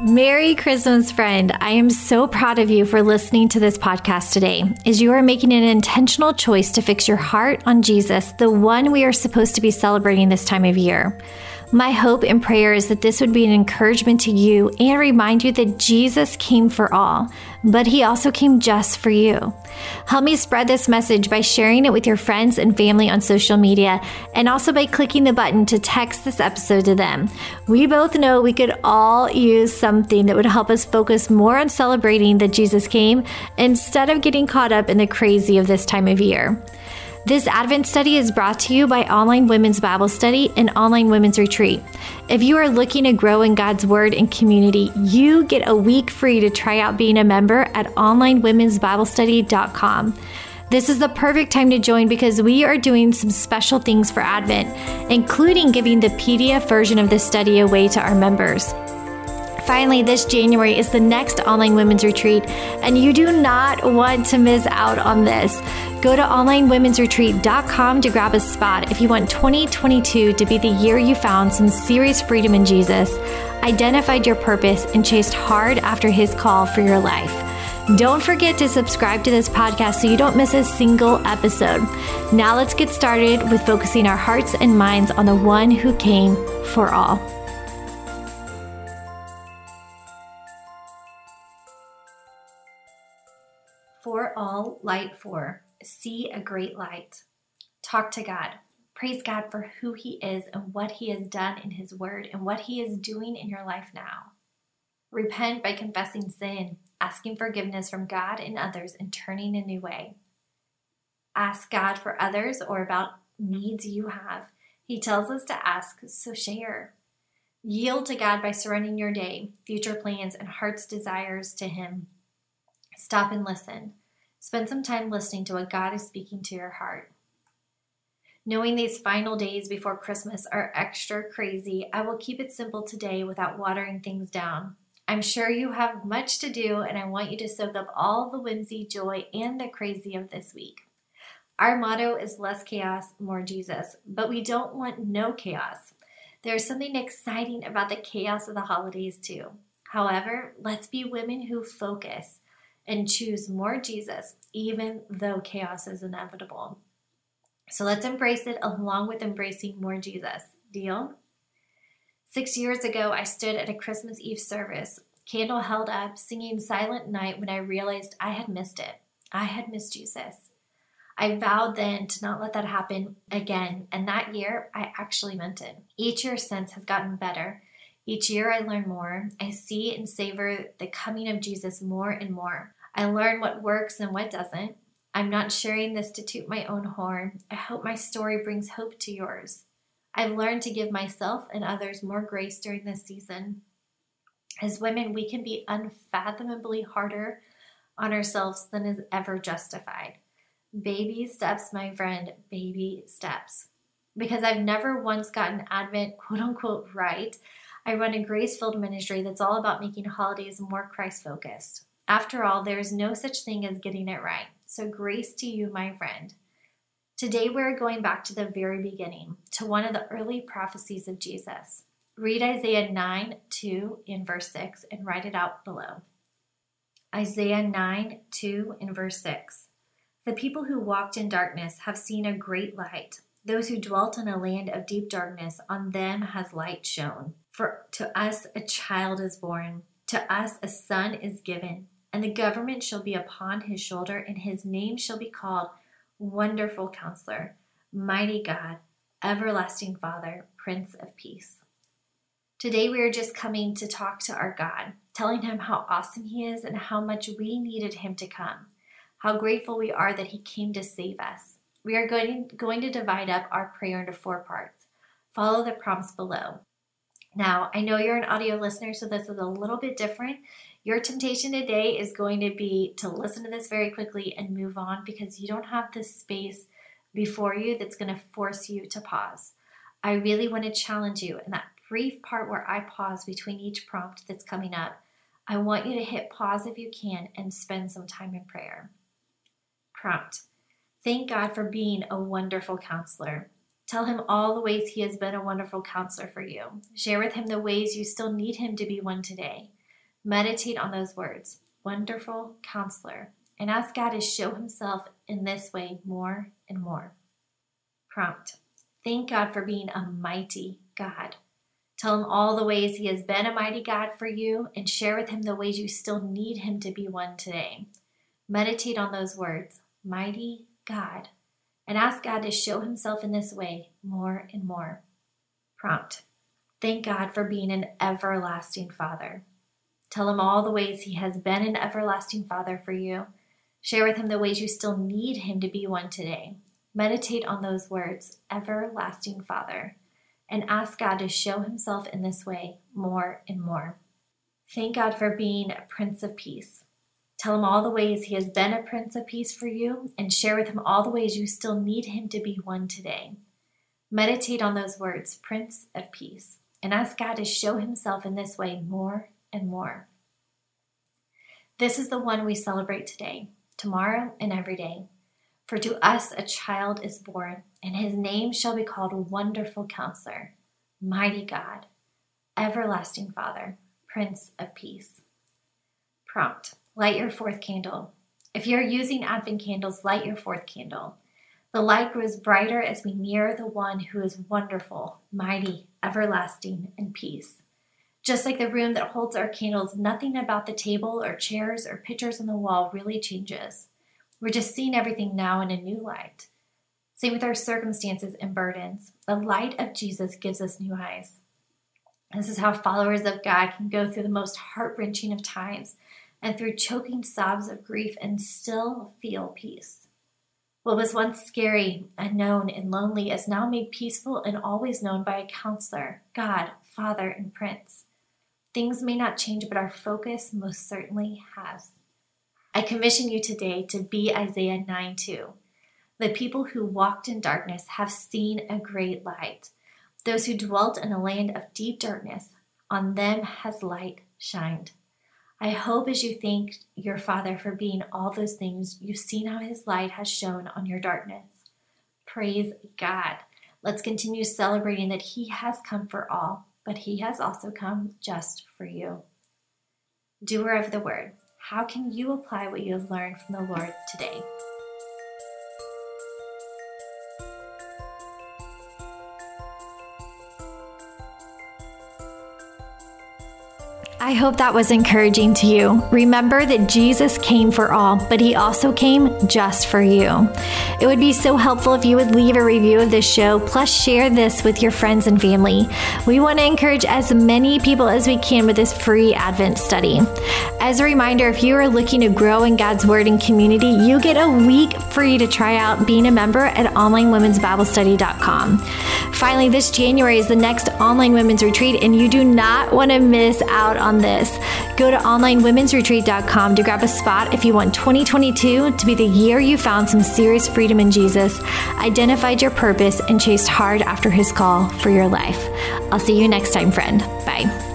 Merry Christmas, friend. I am so proud of you for listening to this podcast today, as you are making an intentional choice to fix your heart on Jesus, the one we are supposed to be celebrating this time of year. My hope and prayer is that this would be an encouragement to you and remind you that Jesus came for all, but he also came just for you. Help me spread this message by sharing it with your friends and family on social media and also by clicking the button to text this episode to them. We both know we could all use something that would help us focus more on celebrating that Jesus came instead of getting caught up in the crazy of this time of year. This Advent study is brought to you by Online Women's Bible Study and Online Women's Retreat. If you are looking to grow in God's Word and community, you get a week free to try out being a member at onlinewomen'sbiblestudy.com. This is the perfect time to join because we are doing some special things for Advent, including giving the PDF version of this study away to our members. Finally, this January is the next online women's retreat, and you do not want to miss out on this. Go to onlinewomensretreat.com to grab a spot if you want 2022 to be the year you found some serious freedom in Jesus, identified your purpose, and chased hard after his call for your life. Don't forget to subscribe to this podcast so you don't miss a single episode. Now let's get started with focusing our hearts and minds on the one who came for all. Light for see a great light. Talk to God. Praise God for who He is and what He has done in His Word and what He is doing in your life now. Repent by confessing sin, asking forgiveness from God and others, and turning a new way. Ask God for others or about needs you have. He tells us to ask, so share. Yield to God by surrendering your day, future plans, and heart's desires to Him. Stop and listen. Spend some time listening to what God is speaking to your heart. Knowing these final days before Christmas are extra crazy, I will keep it simple today without watering things down. I'm sure you have much to do, and I want you to soak up all the whimsy, joy, and the crazy of this week. Our motto is less chaos, more Jesus, but we don't want no chaos. There's something exciting about the chaos of the holidays, too. However, let's be women who focus and choose more Jesus, even though chaos is inevitable. So let's embrace it along with embracing more Jesus. Deal? Six years ago, I stood at a Christmas Eve service, candle held up, singing Silent Night when I realized I had missed it. I had missed Jesus. I vowed then to not let that happen again, and that year I actually meant it. Each year since has gotten better each year I learn more. I see and savor the coming of Jesus more and more. I learn what works and what doesn't. I'm not sharing this to toot my own horn. I hope my story brings hope to yours. I've learned to give myself and others more grace during this season. As women, we can be unfathomably harder on ourselves than is ever justified. Baby steps, my friend, baby steps. Because I've never once gotten Advent quote unquote right, I run a grace filled ministry that's all about making holidays more Christ focused. After all, there is no such thing as getting it right. So, grace to you, my friend. Today, we're going back to the very beginning, to one of the early prophecies of Jesus. Read Isaiah 9 2 in verse 6 and write it out below. Isaiah 9 2 in verse 6. The people who walked in darkness have seen a great light. Those who dwelt in a land of deep darkness, on them has light shone. For to us a child is born, to us a son is given, and the government shall be upon his shoulder, and his name shall be called Wonderful Counselor, Mighty God, Everlasting Father, Prince of Peace. Today we are just coming to talk to our God, telling him how awesome he is and how much we needed him to come, how grateful we are that he came to save us. We are going, going to divide up our prayer into four parts. Follow the prompts below. Now, I know you're an audio listener, so this is a little bit different. Your temptation today is going to be to listen to this very quickly and move on because you don't have this space before you that's going to force you to pause. I really want to challenge you in that brief part where I pause between each prompt that's coming up. I want you to hit pause if you can and spend some time in prayer. Prompt Thank God for being a wonderful counselor. Tell him all the ways he has been a wonderful counselor for you. Share with him the ways you still need him to be one today. Meditate on those words, wonderful counselor, and ask God to show himself in this way more and more. Prompt. Thank God for being a mighty God. Tell him all the ways he has been a mighty God for you and share with him the ways you still need him to be one today. Meditate on those words, mighty God, and ask God to show himself in this way more and more. Prompt. Thank God for being an everlasting Father. Tell him all the ways he has been an everlasting Father for you. Share with him the ways you still need him to be one today. Meditate on those words, everlasting Father, and ask God to show himself in this way more and more. Thank God for being a Prince of Peace. Tell him all the ways he has been a Prince of Peace for you, and share with him all the ways you still need him to be one today. Meditate on those words, Prince of Peace, and ask God to show himself in this way more and more. This is the one we celebrate today, tomorrow, and every day. For to us a child is born, and his name shall be called Wonderful Counselor, Mighty God, Everlasting Father, Prince of Peace. Prompt Light your fourth candle. If you're using Advent candles, light your fourth candle. The light grows brighter as we near the one who is wonderful, mighty, everlasting, and peace. Just like the room that holds our candles, nothing about the table or chairs or pictures on the wall really changes. We're just seeing everything now in a new light. Same with our circumstances and burdens. The light of Jesus gives us new eyes. This is how followers of God can go through the most heart wrenching of times and through choking sobs of grief and still feel peace. What was once scary, unknown, and lonely is now made peaceful and always known by a counselor, God, Father, and Prince. Things may not change, but our focus most certainly has. I commission you today to be Isaiah 9 2. The people who walked in darkness have seen a great light. Those who dwelt in a land of deep darkness, on them has light shined. I hope as you thank your Father for being all those things, you've seen how his light has shone on your darkness. Praise God. Let's continue celebrating that he has come for all, but he has also come just for you. Doer of the word. How can you apply what you have learned from the Lord today? I hope that was encouraging to you. Remember that Jesus came for all, but he also came just for you. It would be so helpful if you would leave a review of this show, plus share this with your friends and family. We want to encourage as many people as we can with this free Advent study. As a reminder, if you are looking to grow in God's Word and community, you get a week free to try out being a member at onlinewomen'sbiblestudy.com. Finally, this January is the next online women's retreat, and you do not want to miss out on this. Go to onlinewomen'sretreat.com to grab a spot if you want 2022 to be the year you found some serious freedom in Jesus, identified your purpose, and chased hard after his call for your life. I'll see you next time, friend. Bye.